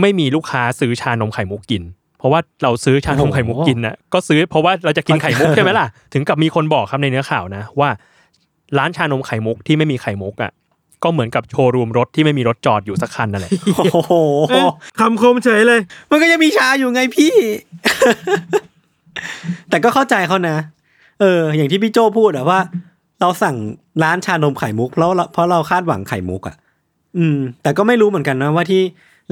[SPEAKER 1] ไม่มีลูกค้าซื้อชานมไข่มุกกิน เพราะว่าเราซื้อชานมไข่มุกกินน่ะก็ซื้อเพราะว่าเราจะกินไข่มุกใช่ไหมล่ะถึงกับมีคนบอกครับในเนื้อข่าวนะว่า ร้านชานมไข่มุกที่ไม่มีไข่มุกอะก็เหมือนกับโชว์รูมรถที่ไม่มีรถจอดอยู่สักคันนั่นแหละ
[SPEAKER 2] โอ้โห
[SPEAKER 3] เอ๊ะคำคมเฉยเลย
[SPEAKER 2] มันก็ยังมีชาอยู่ไงพี่ แต่ก็เข้าใจเขานะ เออ อย่างที่พี่โจพูดอะว่า เราสั่งร้านชานมไข่มุกแล้วเราเพราะเราคาดหวังไข่มุกอะอืม แต่ก็ไม่รู้เหมือนกันนะว่าที่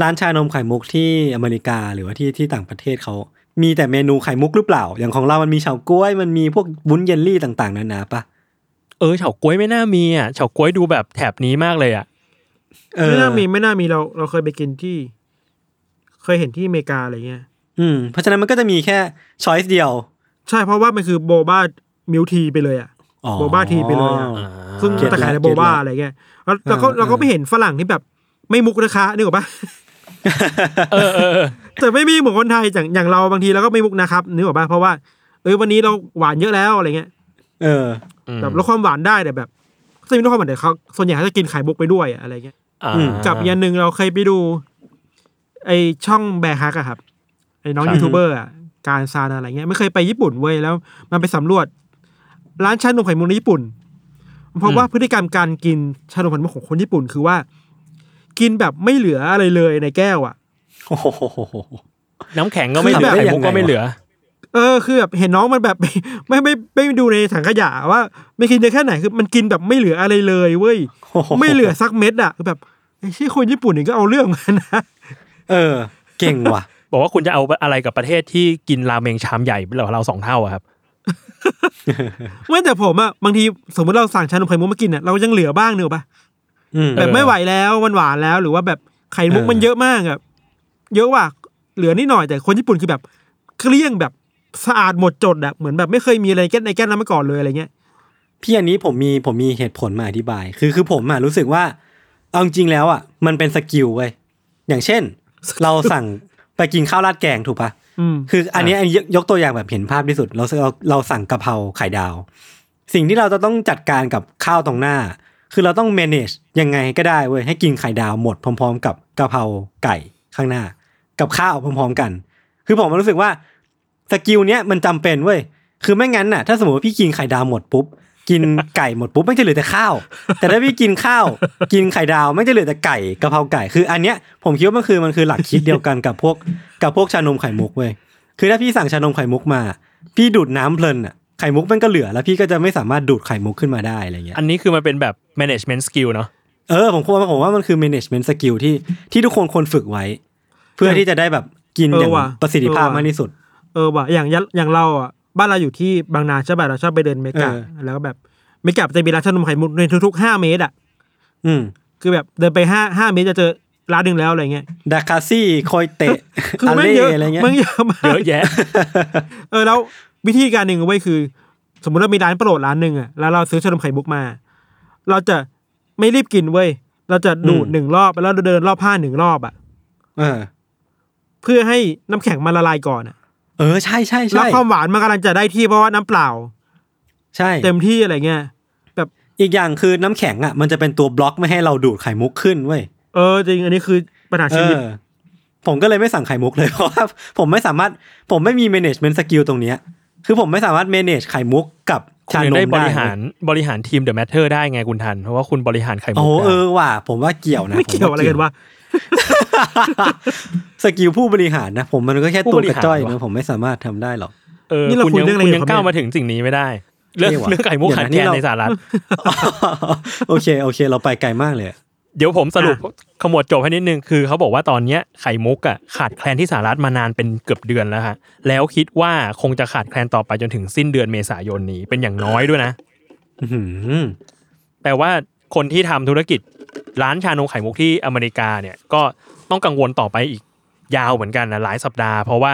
[SPEAKER 2] ร้านชานมไข่มุกที่อเมริกาหรือว่าที่ที่ต่างประเทศเขา มีแต่เมนูไข่มุกหรือเปล่า อย่างของเรามันมีเฉาก๊วยมันมีพวกวุ้นเยลลี่ต่าง ๆนานาปะ
[SPEAKER 1] เออเฉาก๊วยไม่น่ามีอะเฉาก๊วยดูแบบแถบนี้มากเลยอะ
[SPEAKER 2] เออ
[SPEAKER 3] ไม่น่ามีไม่น่ามีเราเราเคยไปกินที่ เคยเห็นที่อเมริกาอะไรเงี้ย
[SPEAKER 2] อืมเพราะฉะนั้นมันก็จะมีแค่ช้อยส์เดียว
[SPEAKER 3] ใช่เพราะว่ามันคือโบบ้ามิวทีไปเลยอะ
[SPEAKER 2] อ๋อ
[SPEAKER 3] โบบ้าทีไปเลยอะซึ่ง
[SPEAKER 2] เก็ต
[SPEAKER 3] จะขายใน
[SPEAKER 2] ละ
[SPEAKER 3] โบบ้า
[SPEAKER 2] เก็ตละ
[SPEAKER 3] อะไรเงี้ยแล้วเราก็
[SPEAKER 2] อ่า
[SPEAKER 3] เราก็
[SPEAKER 2] อ่า
[SPEAKER 3] ไม่เห็นฝรั่งที่แบบไม่มุกนะคะนึกออกปะ
[SPEAKER 1] เออเออเออ
[SPEAKER 3] แต่ไม่มีเหมือนคนไทยอย่างอย่างเราบางทีเราก็ไม่มุกนะครับนึกออกปะเพราะว่าเอ้ยวันนี้เราหวานเยอะแล้วอะไรเงี้ย
[SPEAKER 2] เออ
[SPEAKER 3] แบบลดความหวานได้แต่แบบจะมีลดความหวานแต่เขาส่วนใหญ่เขาจะกินไข่มุกไปด้วยอะอะไรเงี้ย
[SPEAKER 1] อ่า
[SPEAKER 2] อืม
[SPEAKER 3] กับอีกอันหนึ่งเราเคยไปดู ไอช่องแบร์ฮักอะครับไอ้น้อง
[SPEAKER 1] ครับ
[SPEAKER 3] ยูทูบเบอร์อะการซานอะไรเงี้ยไม่เคยไปญี่ปุ่นเว้ยแล้ว มันไปสำรวจ ร้านชานมไข่มุกในญี่ปุ่นเพราะว่าพฤติกรรมการกินชานมไข่มุกของคนญี่ปุ่นคือว่า กินแบบไม่เหลืออะไรเลยในแก้วอะ
[SPEAKER 2] โอ้โห
[SPEAKER 1] น้ำแข็งก็ไม่เหลือ
[SPEAKER 2] คือแบบ
[SPEAKER 1] ไข่มุกก็ไม่เหลือ
[SPEAKER 3] เออคือแบบเห็นน้องมันแบบไม่ไม่ไม่ไม่ดูในถังขยะว่า ไม่กินเยอะแค่ไหนคือมันกินแบบไม่เหลืออะไรเลยเว้ยไม่เหลือสักเม็ดอะคือแบบไอ้ที่คนญี่ปุ่นนี่ก็เอาเรื่องเหมือนกันนะ
[SPEAKER 2] เออ เก่งว่ะ
[SPEAKER 1] บอกว่าคุณจะเอาอะไรกับประเทศที่กินราเมงชามใหญ่เหลือเราสองเท่าอะครับ
[SPEAKER 3] ไม่แต่ผมอะบางทีสมมติเราสั่งชานมไข่มุกมากินอะเรายังเหลือบ้างเนอะปะ
[SPEAKER 2] อืม
[SPEAKER 3] แบบไม่ไหวแล้วมันหวานแล้ว หรือว่าแบบไข่มุก
[SPEAKER 2] เออ
[SPEAKER 3] มันเยอะมากอะเยอะว่ะเหลือนิดหน่อยแต่คนญี่ปุ่นคือแบบเกลี้ยงแบบสะอาดหมดจดอะเหมือนแบบไม่เคยมีอะไรแก้ในแก้วนั้นมาก่อนเลยอะไรเงี้ย
[SPEAKER 2] พี่อันนี้ผมมีผมมีเหตุผลมาอธิบาย คือคือผมอะรู้สึกว่าเอาจริงๆแล้วอะมันเป็น skill เว้ยอย่างเช่น เราสั่งไปกินข้าวราดแกงถูกปะ
[SPEAKER 3] อืม
[SPEAKER 2] คืออันนี้อันนี้ยกยกตัวอย่างแบบเห็นภาพที่สุดเราเราเราสั่งกะเพราไข่ดาว สิ่งที่เราจะต้องจัดการกับข้าวตรงหน้า คือเราต้อง manage ยังไงก็ได้เว้ยให้กินไข่ดาวหมดพร้อม ๆ กับกะเพราไก่ข้างหน้า กับข้าวพร้อม ๆ กัน คือผมรู้สึกว่าสกิลเนี้ยมันจำเป็นเว้ยคือไม่งั้นน่ะถ้าสมมติว่าพี่กินไข่ดาวหมดปุ๊บ กินไก่หมดปุ๊บไม่จะเหลือแต่ข้าว แต่ถ้าพี่กินข้าว กินไข่ดาวไม่จะเหลือแต่ไก่กะเพราไก่คือ อันเนี้ยผมคิดว่ามันคือมันคือหลักคิดเดียวกันกับพวกกับพวกชานมไข่มุกเว้ยคือถ้าพี่สั่งชานมไข่มุกมา พี่ดูดน้ำเพลินอะไข่มุกมันก็เหลือแล้วพี่ก็จะไม่สามารถดูดไข่มุกขึ้นมาได้อะไรเงี้ย
[SPEAKER 1] อันนี้คือมันเป็นแบบ management skill เนาะ
[SPEAKER 2] เออผมว่าผมว่ามันคือ management skill ที่ที่ทุกคนควรฝึกไว้ เพื่อที่จะได้แบบกิน
[SPEAKER 3] เออ
[SPEAKER 2] อย่าง
[SPEAKER 3] ว่ะ
[SPEAKER 2] ประสิทธิภาพ
[SPEAKER 3] เออว่ะ
[SPEAKER 2] มากที่สุด
[SPEAKER 3] เออว่ะอย่างอย่างอย่างเราอะ บ้านเราอยู่ที่บางนาใช่ป่ะเราชอบไปเดินเมกะ
[SPEAKER 2] เออ
[SPEAKER 3] แล้วก็แบบเมกะจะมีร้านชานมไข่มุกในทุกๆห้าเมตรอะ
[SPEAKER 2] อืม
[SPEAKER 3] คือแบบเดินไปห้าห้าเมตรจะเจอร้านหนึ่งแล้วอะไรเงี้ย
[SPEAKER 2] ดาคาซี่คอยเตะ
[SPEAKER 3] คือ
[SPEAKER 2] อา
[SPEAKER 3] ไม่
[SPEAKER 2] เล่
[SPEAKER 3] เยอะ
[SPEAKER 2] อะไรเงี้ย
[SPEAKER 3] มันเยอะมาก
[SPEAKER 1] เยอะแยะ
[SPEAKER 3] เออแล้ววิธีการหนึ่งเว้ยคือ สมมุติเรามีร้านโปรดร้านหนึ่งอะแล้วเราซื้อชานมไข่มุกมา เราจะไม่รีบกินเว้ยเราจะดูดหนึ่งรอบแล้วเราเดินรอบผ้าหนึ่งรอบอะ
[SPEAKER 2] เออ
[SPEAKER 3] เพื่อให้น้ำแข็งมันละลายก่อนอะ
[SPEAKER 2] เออใช่ใช่
[SPEAKER 3] แล้ว
[SPEAKER 2] ใช่
[SPEAKER 3] ความหวานมันกำลังจะได้ที่เพราะว่าน้ำเปล่า
[SPEAKER 2] ใช่
[SPEAKER 3] เต็มที่อะไรเงี้ยแบบ
[SPEAKER 2] อีกอย่างคือน้ำแข็งอะมันจะเป็นตัวบล็อกไม่ให้เราดูดไข่มุกขึ้นเว้ย
[SPEAKER 3] เออจริงอันนี้คือปัญหา
[SPEAKER 2] เอ
[SPEAKER 3] ชีวิต
[SPEAKER 2] อผมก็เลยไม่สั่งไข่มุกเลยเพราะว่าผมไม่สามารถผมไม่มี management skill ตรงเนี้ย คือผมไม่สามารถ manage ไข่มุกกับ
[SPEAKER 1] คุณ
[SPEAKER 2] ชา
[SPEAKER 1] ยัง
[SPEAKER 2] นม
[SPEAKER 1] ได้บ
[SPEAKER 2] ได้
[SPEAKER 1] ริหารบริหารทีม The Matter ได้ไงคุณทัน เพราะว่าคุณบริหารไข่มุ
[SPEAKER 2] โอ้
[SPEAKER 1] ก
[SPEAKER 2] โห
[SPEAKER 1] ได้
[SPEAKER 2] เออว่ะผมว่าเกี่ยวนะ
[SPEAKER 3] ไม่เกี่ยวอะไรกันวะ
[SPEAKER 2] สกิลผู้บริหารนะ ผมมันก็แค่
[SPEAKER 1] ผู้
[SPEAKER 2] ตัว
[SPEAKER 1] บริ
[SPEAKER 2] กระ
[SPEAKER 1] หาร
[SPEAKER 2] จ้อย
[SPEAKER 1] ว่ะ
[SPEAKER 2] นะผมไม่สามารถทำได้หรอก
[SPEAKER 1] เออ
[SPEAKER 3] นี่เรา
[SPEAKER 1] คุณ
[SPEAKER 3] คุย
[SPEAKER 1] ยัง
[SPEAKER 3] เรื่องอะไร
[SPEAKER 1] คุณ
[SPEAKER 3] อยู่
[SPEAKER 1] ยัง
[SPEAKER 3] ครับ
[SPEAKER 1] ก้าว
[SPEAKER 3] เนี่ย
[SPEAKER 1] มาถึงสิ่งนี้ไม่ได้ เรื่อง
[SPEAKER 2] นี่ว่ะ
[SPEAKER 1] เรื่องไข่มุก
[SPEAKER 2] เดี๋ยว
[SPEAKER 1] ขา
[SPEAKER 2] นะ
[SPEAKER 1] ด
[SPEAKER 2] นี่
[SPEAKER 1] แคลน
[SPEAKER 2] เรา
[SPEAKER 1] ในสหรัฐ
[SPEAKER 2] โอเคโอเค เราไปไกลมากเลยอะ
[SPEAKER 1] เดี๋ยวผมสรุปขมวดจบให้นิดนึงคือเขาบอกว่าตอนเนี้ยไข่มุกอะขาดแคลนที่สหรัฐมานานเป็นเกือบเดือนแล้วฮะแล้วคิดว่าคงจะขาดแคลนต่อไปจนถึงสิ้นเดือนเมษายนนี้เป็นอย่างน้อยด้วยนะ
[SPEAKER 2] อื้อหือ
[SPEAKER 1] แปลว่าคนที่ทำธุรกิจ ร้านชานมไข่มุกที่อเมริกาเนี่ยก็ต้องกังวลต่อไปอีกยาวเหมือนกันนะหลายสัปดาห์ เพราะว่า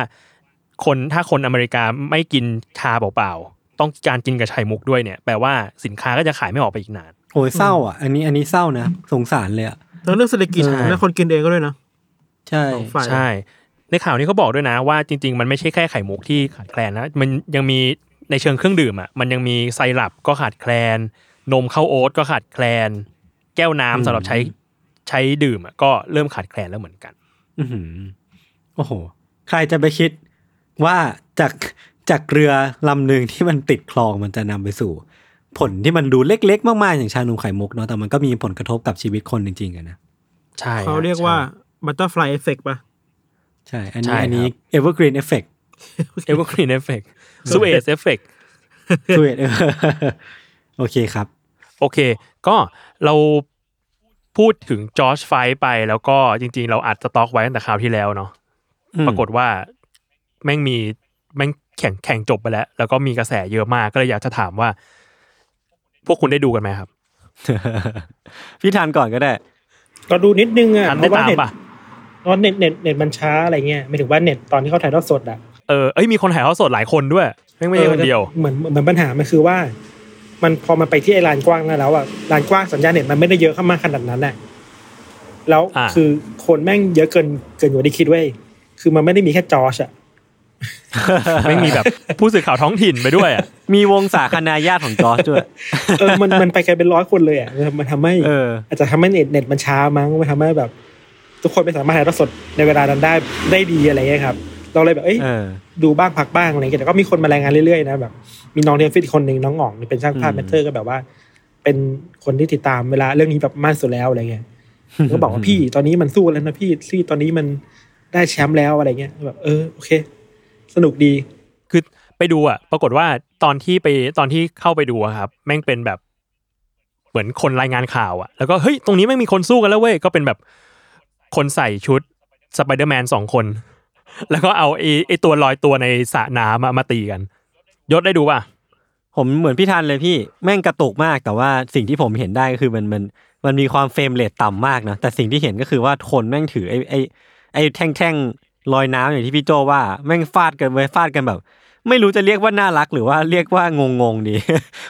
[SPEAKER 1] คนถ้าคนอเมริกาไม่กินชาเปล่าๆต้องการกินกับไข่มุกด้วยเนี่ยแปลว่าสินค้าก็จะขายไม่ออกไปอีกนาน
[SPEAKER 2] โอ้ยเศร้าอะอันนี้อันนี้เศร้านะสงสารเลยอะ
[SPEAKER 3] ทั้งเรื่องเศรษฐกิจ
[SPEAKER 2] ใช่
[SPEAKER 3] และคนกินเองก็ด้วยนะ
[SPEAKER 2] ใช่
[SPEAKER 3] สองฝ่าย
[SPEAKER 1] ใช่ ในข่าวนี้เขาบอกด้วยนะว่าจริง ๆ มันไม่ใช่แค่ไข่มุกที่ขาดแคลนนะมันยังมีในเชิงเครื่องดื่มอะมันยังมีไซรัปก็ขาดแคลน นมข้าวโอ๊ตก็ขาดแคลน แก้วน้ำสำหรับใช้ใช้ดื่มอะก็เริ่มขาดแคลนแล้วเหมือนกัน
[SPEAKER 2] อื้อหือโอ้โห ใครจะไปคิดว่าจากจากเรือลำหนึ่งที่มันติดคลองมันจะนำไปสู่ ผลที่มันดูเล็ก ๆ มาก ๆ อย่างชานมไข่มุกเนาะแต่มันก็มีผลกระทบกับชีวิตคนจริงๆอะนะ
[SPEAKER 1] ใช่
[SPEAKER 3] เขาเรียกว่า butterfly effect ป่ะ
[SPEAKER 2] ใช่ อัน
[SPEAKER 1] ใช่
[SPEAKER 2] นี้
[SPEAKER 1] ครับ
[SPEAKER 2] อันนี้ evergreen effect
[SPEAKER 1] เอเวอร์กรีนเอฟเฟกต์ซูเอสเอฟเฟก
[SPEAKER 2] sweet โอเคครับ
[SPEAKER 1] โอเค ก็ เราพูดถึงจอร์จ fight ไปแล้วก็จริง ๆ เราอัดสต็อกไว้ตั้งแต่คราวที่แล้วเนาะ
[SPEAKER 2] อืม
[SPEAKER 1] ปรากฏว่าแม่งมีแม่งแข่งแข่งจบไปแล้ว แล้วก็มีกระแสเยอะมากก็เลยอยากจะถามว่า พวกคุณได้ดูกันไหมครับ
[SPEAKER 2] พี่ทานก่อนก็ได้
[SPEAKER 3] ก็ดูนิดนึงอะ
[SPEAKER 1] ทันได้ตามปะ
[SPEAKER 3] เพราะเน็ตเน็ตเน็ตมันช้าอะไรเงี้ยไม่ถึงว่าเน็ตตอนที่เขาถ่ายทอดสดอะ
[SPEAKER 1] เออเอ้ยมีคนถ่ายทอดสดหลายคนด้วยไม่ไม่ใช่คนเดียว
[SPEAKER 3] เหมือนเหมือนปัญหามันคือว่า มันพอมันไปที่ไอ้ลานกว้างนั่นแล้วอะลานกว้างสัญญาณเน็ตมันไม่ได้เยอะเข้ามาขนาดนั้นแหละแล้ว
[SPEAKER 1] อ่า
[SPEAKER 3] คือคนแม่งเยอะเกินเกินกว่าที่คิดเว้ยคือมันไม่ได้มีแค่จอชอะ
[SPEAKER 1] ไม่มีแบบผู้สื่อข่าวท้องถิ่นไปด้วยอะ
[SPEAKER 2] มีวงสาคนาญาติของจอร์จด้วย
[SPEAKER 3] เออมันมันไปกันเป็นร้อยคนเลยอะมันทำให้
[SPEAKER 2] เออ
[SPEAKER 3] อาจจะทำให้เน็ตเน็ตมันช้ามั้งมันทำให้แบบ ทุกคนไม่สามารถถ่ายทอดสดในเวลานั้นได้ได้ดีอะไรเงี้ยครับ เราเลยแบบเอ้ย
[SPEAKER 2] เออ
[SPEAKER 3] ดูบ้างพักบ้างอะไรเงี้ยแต่ก็มีคนมารายงานเรื่อยๆนะแบบมีน้องเรียนฟิตอีกคนหนึ่งน้องอ๋องเป็นช่างภาพ
[SPEAKER 2] อืม
[SPEAKER 3] แมทเทอร์ก็แบบว่า เป็นคนที่ติดตามเวลาเรื่องนี้แบบมากสุดแล้วอะไรเงี้ยก็บอกว่าพี่ตอนนี้มันสู้แล้วนะพี่ที่ตอนนี้มันได้แชมป์แล้วอะไรเงี้ยแบบเออโอเค สนุกดี
[SPEAKER 1] คือไปดูอะ ปรากฏว่าตอนที่ไปตอนที่เข้าไปดูอะครับ แม่งเป็นแบบเหมือนคนรายงานข่าวอะ แล้วก็เฮ้ยตรงนี้ไม่งมีคนสู้กันแล้วเว้ยก็เป็นแบบคนใส่ชุดสไปเดอร์แมนสองคน แล้วก็เอาไอ้ไอ้ตัวลอยตัวในสระน้ำอะมาตีกัน ยศได้ดูป่ะ
[SPEAKER 2] ผมเหมือนพี่ทันเลยพี่แม่งกระตุกมากแต่ว่าสิ่งที่ผมเห็นได้ก็คือมันมันมันมีความ frame rate ต่ำมากนะแต่สิ่งที่เห็นก็คือว่าคนแม่งถือไอ้ไอ้ไอ้แท่งแท่งๆลอยน้ำอย่างที่พี่โจว่าแม่งฟาดกันไว้ฟาดกันแบบ ไม่รู้จะเรียกว่าน่ารักหรือว่าเรียกว่างงงๆดี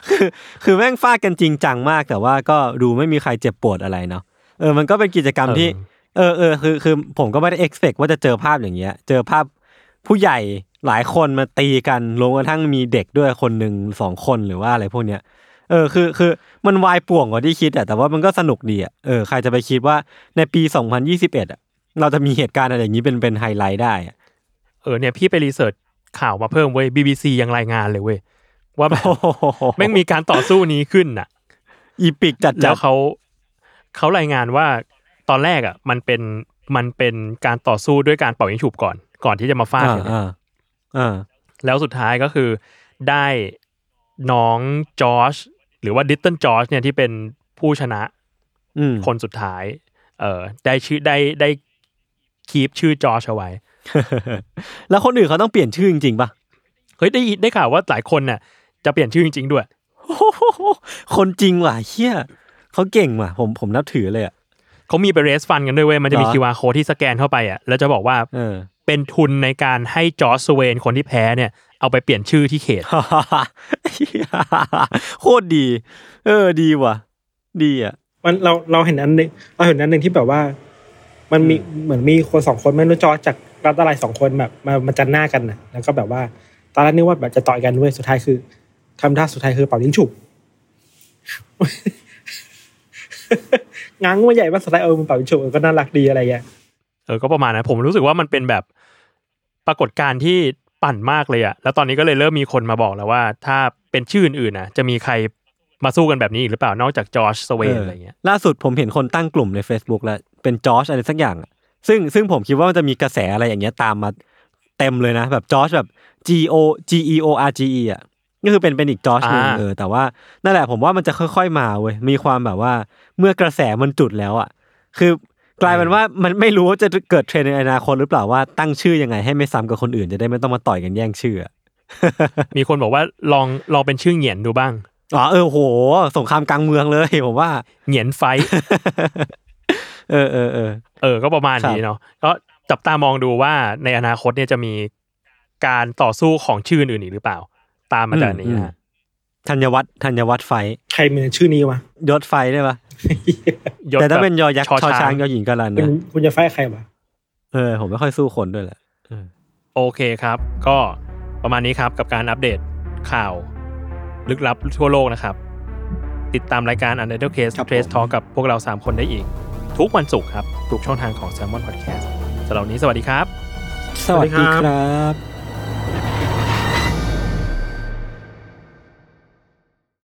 [SPEAKER 2] คือคือแม่งฟาดกันจริงจังมาก แต่ว่าก็ดูไม่มีใครเจ็บปวดอะไรเนาะเออมันก็เป็นกิจกรรมที่เออ เออคือคือผมก็ไม่ได้ expect ว่าจะเจอภาพอย่างเงี้ย เจอภาพผู้ใหญ่หลายคนมาตีกันรวมกระทั่งมีเด็กด้วยคนหนึ่งสองคนหรือว่าอะไรพวกเนี้ยเออคือคือมันวายป่วงกว่าที่คิดอะแต่ว่ามันก็สนุกดีอะเออใครจะไปคิดว่าในปี 2021อะเราจะมีเหตุการณ์อะไรอย่างนี้เป็นเป็นไฮไลท์ได้อะ
[SPEAKER 1] เออเนี่ยพี่ไปรีเสิร์ชข่าวมาเพิ่มเว้ย BBC ยังรายงานเลยเว้ยว่าแบบแม่งมีการต่อสู้นี้ขึ้นน่ะ
[SPEAKER 2] อีปิกจัด
[SPEAKER 1] แล้
[SPEAKER 2] จั
[SPEAKER 1] ว
[SPEAKER 2] ด
[SPEAKER 1] เขาเขารายงานว่า ตอนแรกอะ มันเป็นมันเป็นการต่อสู้ด้วยการเป่ายิงฉุบก่อน ก่อนที่จะมาฟาด
[SPEAKER 2] อ่า
[SPEAKER 1] กันเนี่ย
[SPEAKER 2] อ่าอ่า
[SPEAKER 1] แล้วสุดท้ายก็คือได้น้องจอร์จหรือว่าดิตเติลจอร์จเนี่ยที่เป็นผู้ชนะ
[SPEAKER 2] อืม
[SPEAKER 1] คนสุดท้าย เออได้ชื่อได้ได้คีปชื่อจอร์จเอาไว้
[SPEAKER 2] แล้วคนอื่นเขาต้องเปลี่ยนชื่อจริงๆป่ะ
[SPEAKER 1] เฮ้ยได้ได้ข่าวว่าหลายคนน่ะ จะเปลี่ยนชื่อจริงๆด้วย
[SPEAKER 2] คนจริงว่ะเฮียเขาเก่งว่ะ ผมผมนับถือเลยอะ
[SPEAKER 1] เขามีไปเรสฟันกันด้วยเว้ยมันจะมี
[SPEAKER 2] เหรอ
[SPEAKER 1] QR code ที่สแกนเข้าไปอะแล้วจะบอกว่า
[SPEAKER 2] เออ
[SPEAKER 1] เป็นทุนในการให้จอร์จสเวนคนที่แพ้เนี่ย เอาไปเปลี่ยนชื่อที่เขต
[SPEAKER 2] โคตรดี เออดีว่ะ ดีอะ
[SPEAKER 3] มันเราเราเห็นอันหนึงเราเห็นอันหนึ่งที่แบบว่า มันมีเหมือนมีคนสองคนไม่รู้จอจากรัฐอะไรสองคนแบบมามาจันหน้ากันนะแล้วก็แบบว่าตอนแรกนึกว่าแบบจะต่อยกันด้วยสุดท้ายคือทำท่าสุดท้ายคือเป่ายิงฉุบ ง้างมาใหญ่ว่าสุดท้ายเออมันเป่ายิงฉุบเออก็น่ารักดีอะไรอย่างเงี้ย
[SPEAKER 1] เออก็ประมาณนั้นผมรู้สึกว่ามันเป็นแบบปรากฏการณ์ที่ปั่นมากเลยอะแล้วตอนนี้ก็เลยเริ่มมีคนมาบอกแล้วว่า ถ้าเป็นชื่ออื่นๆนะจะมีใครมาสู้กันแบบนี้อีกหรือเปล่านอกจากจอร์จสเวนอะไรเงี้ย
[SPEAKER 2] ล่าสุดผมเห็นคนตั้งกลุ่มใน Facebook แล้วเป็นจอร์จอะไรสักอย่างอะซึ่งซึ่งผมคิดว่ามันจะมีกระแสอะไรอย่างเงี้ยตามมาเต็มเลยนะ แบบจอร์จแบบ G O G E O R G E อะ ก็คือเป็นเป็นอีกจอร์จหนึ่ง
[SPEAKER 1] อ่า
[SPEAKER 2] เออแต่ว่านั่นแหละผมว่ามันจะค่อย ๆ มาเว้ยมีความแบบว่าเมื่อกระแสมันจุดแล้วอะ คือกลายเป็นว่ามันไม่รู้ว่าจะเกิดเทรนด์ในอนาคตหรือเปล่าว่าตั้งชื่อยังไงให้ไม่ซ้ำกับคนอื่นจะได้ไม่ต้องมาต่อยกันแย่งชื่ออะ
[SPEAKER 1] มีคนบอกว่าลองลองเป็นชื่อเหงียนดูบ้าง
[SPEAKER 2] อ๋อเออโหสงครามกลางเมืองเลยผมว่า
[SPEAKER 1] เหงียนไฟท์
[SPEAKER 2] เออเออเออ
[SPEAKER 1] เออ ก็ประมาณนี้เนาะก็จับตามองดูว่าในอนาคตเนี่ยจะมีการต่อสู้ของชื่ออื่นอีกหรือเปล่า ตามมาจากนี้
[SPEAKER 2] อืม
[SPEAKER 1] นะฮะ
[SPEAKER 2] ธัญวัฒน์ธัญวัฒน์ไฟ
[SPEAKER 3] ใครเหมือนชื่อนี้วะ
[SPEAKER 2] ยศไฟได้ปะ
[SPEAKER 1] ยศ
[SPEAKER 2] แต่ถ้า
[SPEAKER 1] แบบ
[SPEAKER 2] เป็นยอยักษ์
[SPEAKER 1] ชอ
[SPEAKER 2] ชอ
[SPEAKER 1] ช้า
[SPEAKER 2] ช้างงยอหญิงกาลัน
[SPEAKER 3] คุณ
[SPEAKER 2] นะ
[SPEAKER 3] คุณจะไฟท์ใครวะ
[SPEAKER 2] เออ ผมไม่ค่อยสู้คนด้วยแหละ
[SPEAKER 1] โอเคครับ ก็ประมาณนี้ครับกับการอัปเดตข่าว ลึกลับทั่วโลกนะครับ ติดตามรายการ u n d e r t a l e Case Trace Talk กับพวกเรา 3 คนได้อีก ทุกวันศุกร์ครับทุกช่องทางของ Salmon Podcast สำหรับวันนี้สวัสดีครับ
[SPEAKER 2] สวัสดีครับ